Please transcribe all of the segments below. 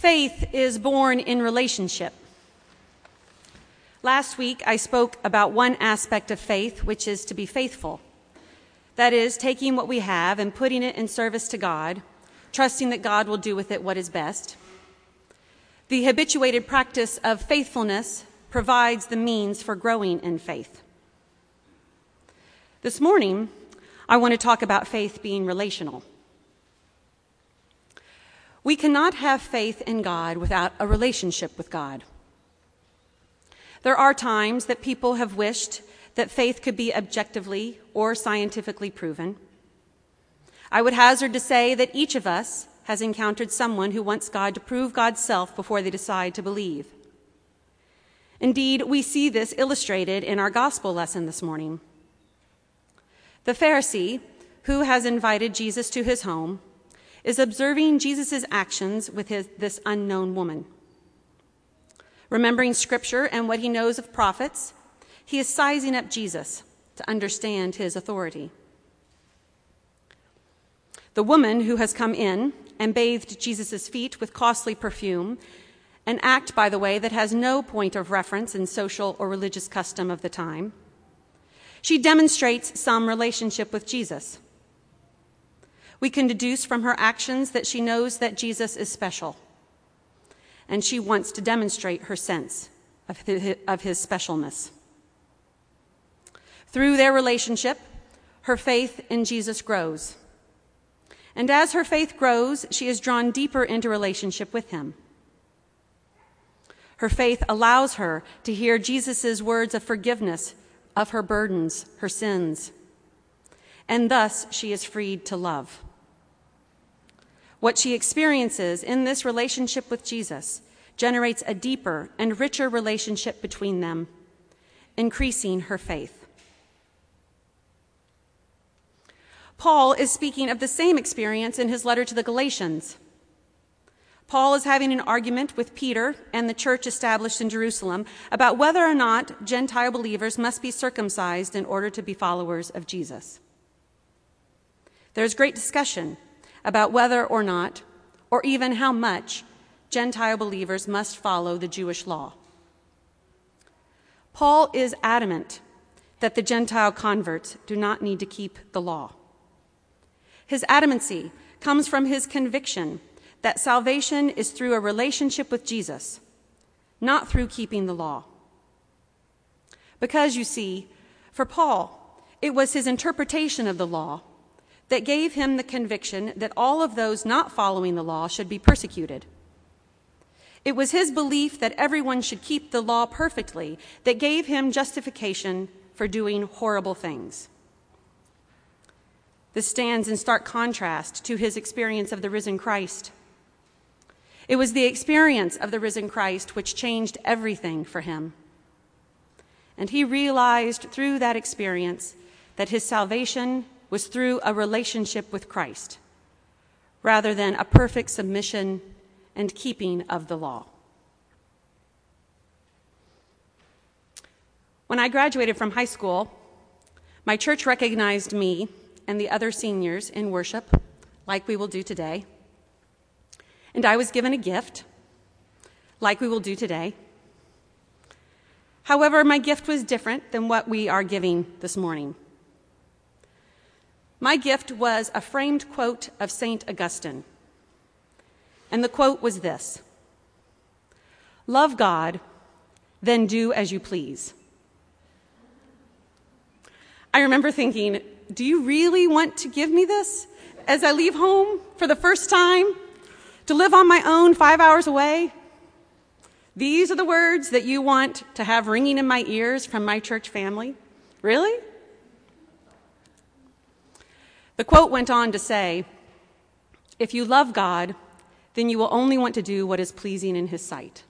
Faith is born in relationship. Last week, I spoke about one aspect of faith, which is to be faithful. That is, taking what we have and putting it in service to God, trusting that God will do with it what is best. The habituated practice of faithfulness provides the means for growing in faith. This morning, I want to talk about faith being relational. We cannot have faith in God without a relationship with God. There are times that people have wished that faith could be objectively or scientifically proven. I would hazard to say that each of us has encountered someone who wants God to prove God's self before they decide to believe. Indeed, we see this illustrated in our gospel lesson this morning. The Pharisee, who has invited Jesus to his home, is observing Jesus' actions with his, this unknown woman. Remembering scripture and what he knows of prophets, he is sizing up Jesus to understand his authority. The woman who has come in and bathed Jesus' feet with costly perfume, an act, by the way, that has no point of reference in social or religious custom of the time, she demonstrates some relationship with Jesus. We can deduce from her actions that she knows that Jesus is special and she wants to demonstrate her sense of his, of his specialness. Through their relationship, her faith in Jesus grows. And as her faith grows, she is drawn deeper into relationship with him. Her faith allows her to hear Jesus' words of forgiveness of her burdens, her sins, and thus she is freed to love. What she experiences in this relationship with Jesus generates a deeper and richer relationship between them, increasing her faith. Paul is speaking of the same experience in his letter to the Galatians. Paul is having an argument with Peter and the church established in Jerusalem about whether or not Gentile believers must be circumcised in order to be followers of Jesus. There's great discussion about whether or not, or even how much, Gentile believers must follow the Jewish law. Paul is adamant that the Gentile converts do not need to keep the law. His adamancy comes from his conviction that salvation is through a relationship with Jesus, not through keeping the law. Because, you see, for Paul, it was his interpretation of the law that gave him the conviction that all of those not following the law should be persecuted. It was his belief that everyone should keep the law perfectly that gave him justification for doing horrible things. This stands in stark contrast to his experience of the risen Christ. It was the experience of the risen Christ which changed everything for him. And he realized through that experience that his salvation was through a relationship with Christ rather than a perfect submission and keeping of the law. When I graduated from high school, my church recognized me and the other seniors in worship, like we will do today. And I was given a gift, like we will do today. However, my gift was different than what we are giving this morning. My gift was a framed quote of St. Augustine. And the quote was this Love God, then do as you please. I remember thinking, do you really want to give me this as I leave home for the first time to live on my own five hours away? These are the words that you want to have ringing in my ears from my church family? Really? The quote went on to say, If you love God, then you will only want to do what is pleasing in His sight.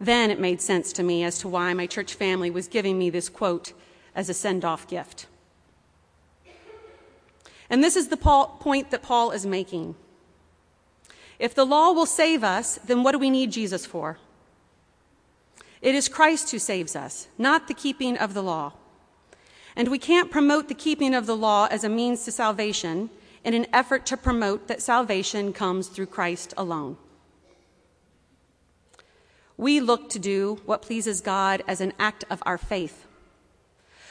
Then it made sense to me as to why my church family was giving me this quote as a send off gift. And this is the point that Paul is making. If the law will save us, then what do we need Jesus for? It is Christ who saves us, not the keeping of the law. And we can't promote the keeping of the law as a means to salvation in an effort to promote that salvation comes through Christ alone. We look to do what pleases God as an act of our faith.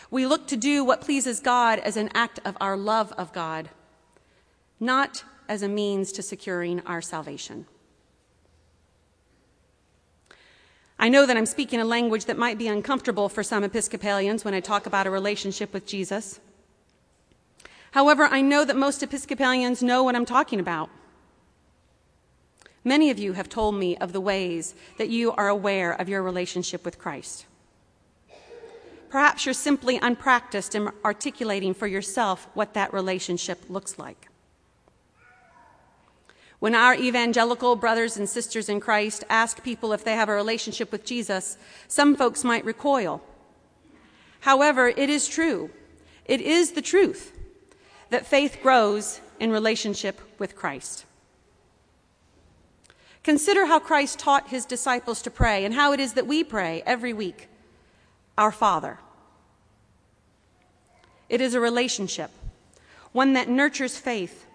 We look to do what pleases God as an act of our love of God, not as a means to securing our salvation. I know that I'm speaking a language that might be uncomfortable for some Episcopalians when I talk about a relationship with Jesus. However, I know that most Episcopalians know what I'm talking about. Many of you have told me of the ways that you are aware of your relationship with Christ. Perhaps you're simply unpracticed in articulating for yourself what that relationship looks like. When our evangelical brothers and sisters in Christ ask people if they have a relationship with Jesus, some folks might recoil. However, it is true, it is the truth that faith grows in relationship with Christ. Consider how Christ taught his disciples to pray and how it is that we pray every week Our Father. It is a relationship, one that nurtures faith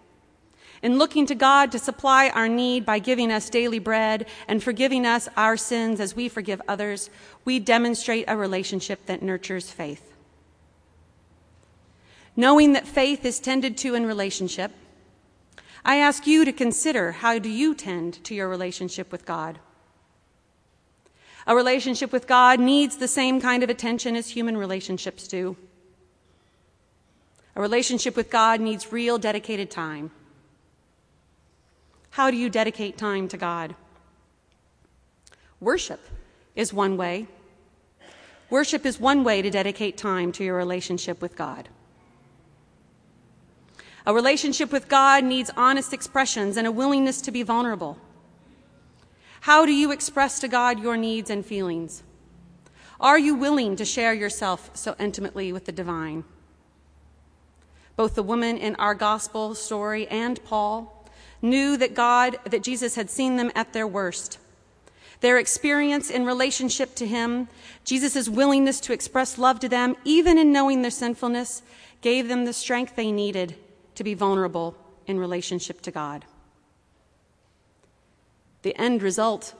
in looking to God to supply our need by giving us daily bread and forgiving us our sins as we forgive others, we demonstrate a relationship that nurtures faith. Knowing that faith is tended to in relationship, I ask you to consider how do you tend to your relationship with God? A relationship with God needs the same kind of attention as human relationships do. A relationship with God needs real dedicated time. How do you dedicate time to God? Worship is one way. Worship is one way to dedicate time to your relationship with God. A relationship with God needs honest expressions and a willingness to be vulnerable. How do you express to God your needs and feelings? Are you willing to share yourself so intimately with the divine? Both the woman in our gospel story and Paul knew that God, that Jesus had seen them at their worst. Their experience in relationship to Him, Jesus' willingness to express love to them, even in knowing their sinfulness, gave them the strength they needed to be vulnerable in relationship to God. The end result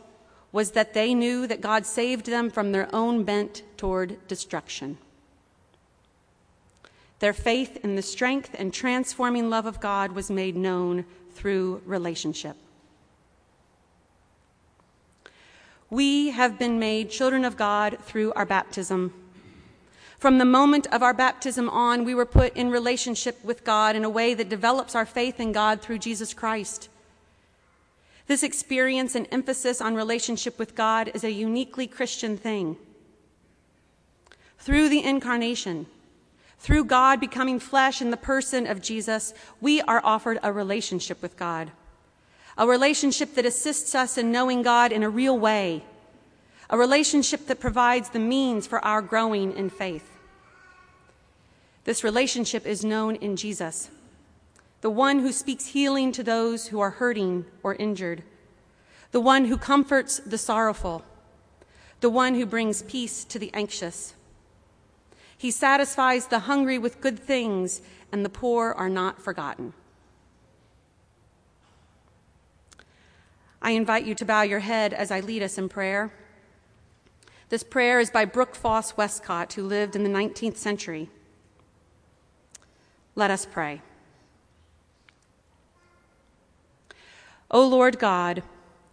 was that they knew that God saved them from their own bent toward destruction. Their faith in the strength and transforming love of God was made known through relationship. We have been made children of God through our baptism. From the moment of our baptism on, we were put in relationship with God in a way that develops our faith in God through Jesus Christ. This experience and emphasis on relationship with God is a uniquely Christian thing. Through the incarnation, through God becoming flesh in the person of Jesus, we are offered a relationship with God, a relationship that assists us in knowing God in a real way, a relationship that provides the means for our growing in faith. This relationship is known in Jesus, the one who speaks healing to those who are hurting or injured, the one who comforts the sorrowful, the one who brings peace to the anxious he satisfies the hungry with good things, and the poor are not forgotten. I invite you to bow your head as I lead us in prayer. This prayer is by Brooke Foss Westcott, who lived in the 19th century. Let us pray. O Lord God,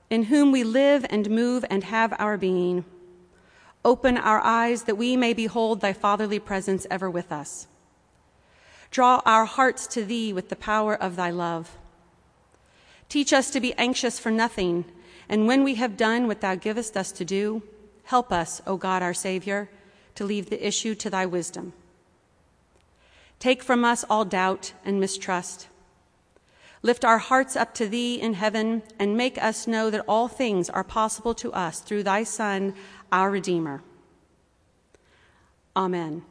in whom we live and move and have our being, Open our eyes that we may behold thy fatherly presence ever with us. Draw our hearts to thee with the power of thy love. Teach us to be anxious for nothing, and when we have done what thou givest us to do, help us, O God our Savior, to leave the issue to thy wisdom. Take from us all doubt and mistrust. Lift our hearts up to thee in heaven and make us know that all things are possible to us through thy Son, our Redeemer. Amen.